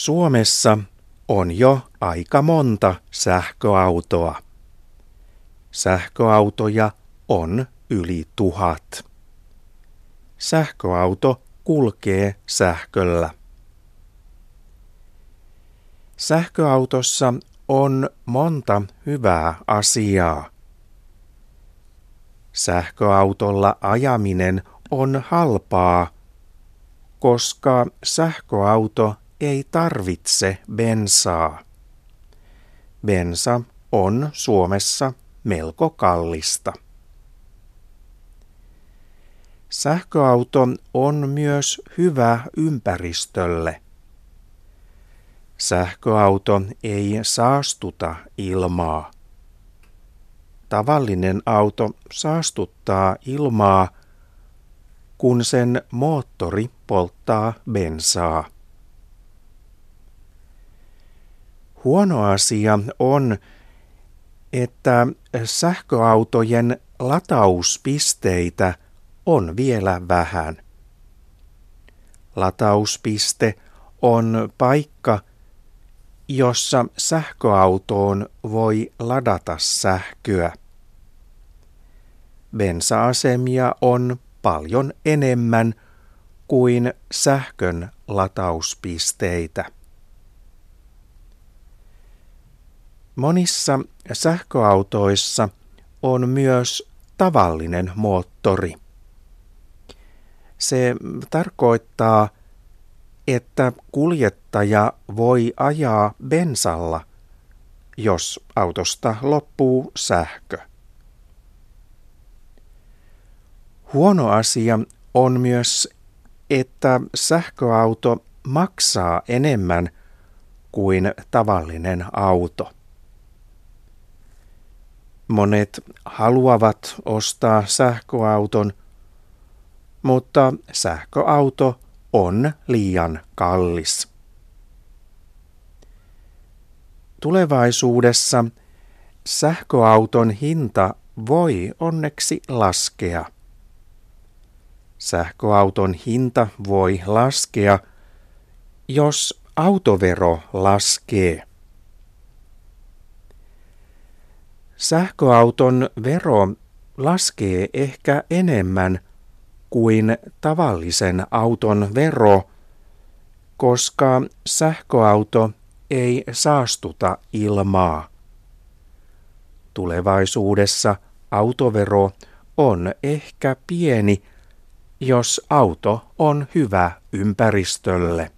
Suomessa on jo aika monta sähköautoa. Sähköautoja on yli tuhat. Sähköauto kulkee sähköllä. Sähköautossa on monta hyvää asiaa. Sähköautolla ajaminen on halpaa, koska sähköauto ei tarvitse bensaa. Bensa on Suomessa melko kallista. Sähköauto on myös hyvä ympäristölle. Sähköauto ei saastuta ilmaa. Tavallinen auto saastuttaa ilmaa, kun sen moottori polttaa bensaa. Huono asia on, että sähköautojen latauspisteitä on vielä vähän. Latauspiste on paikka, jossa sähköautoon voi ladata sähköä. Bensa-asemia on paljon enemmän kuin sähkön latauspisteitä. Monissa sähköautoissa on myös tavallinen moottori. Se tarkoittaa, että kuljettaja voi ajaa bensalla, jos autosta loppuu sähkö. Huono asia on myös, että sähköauto maksaa enemmän kuin tavallinen auto. Monet haluavat ostaa sähköauton, mutta sähköauto on liian kallis. Tulevaisuudessa sähköauton hinta voi onneksi laskea. Sähköauton hinta voi laskea, jos autovero laskee. Sähköauton vero laskee ehkä enemmän kuin tavallisen auton vero, koska sähköauto ei saastuta ilmaa. Tulevaisuudessa autovero on ehkä pieni, jos auto on hyvä ympäristölle.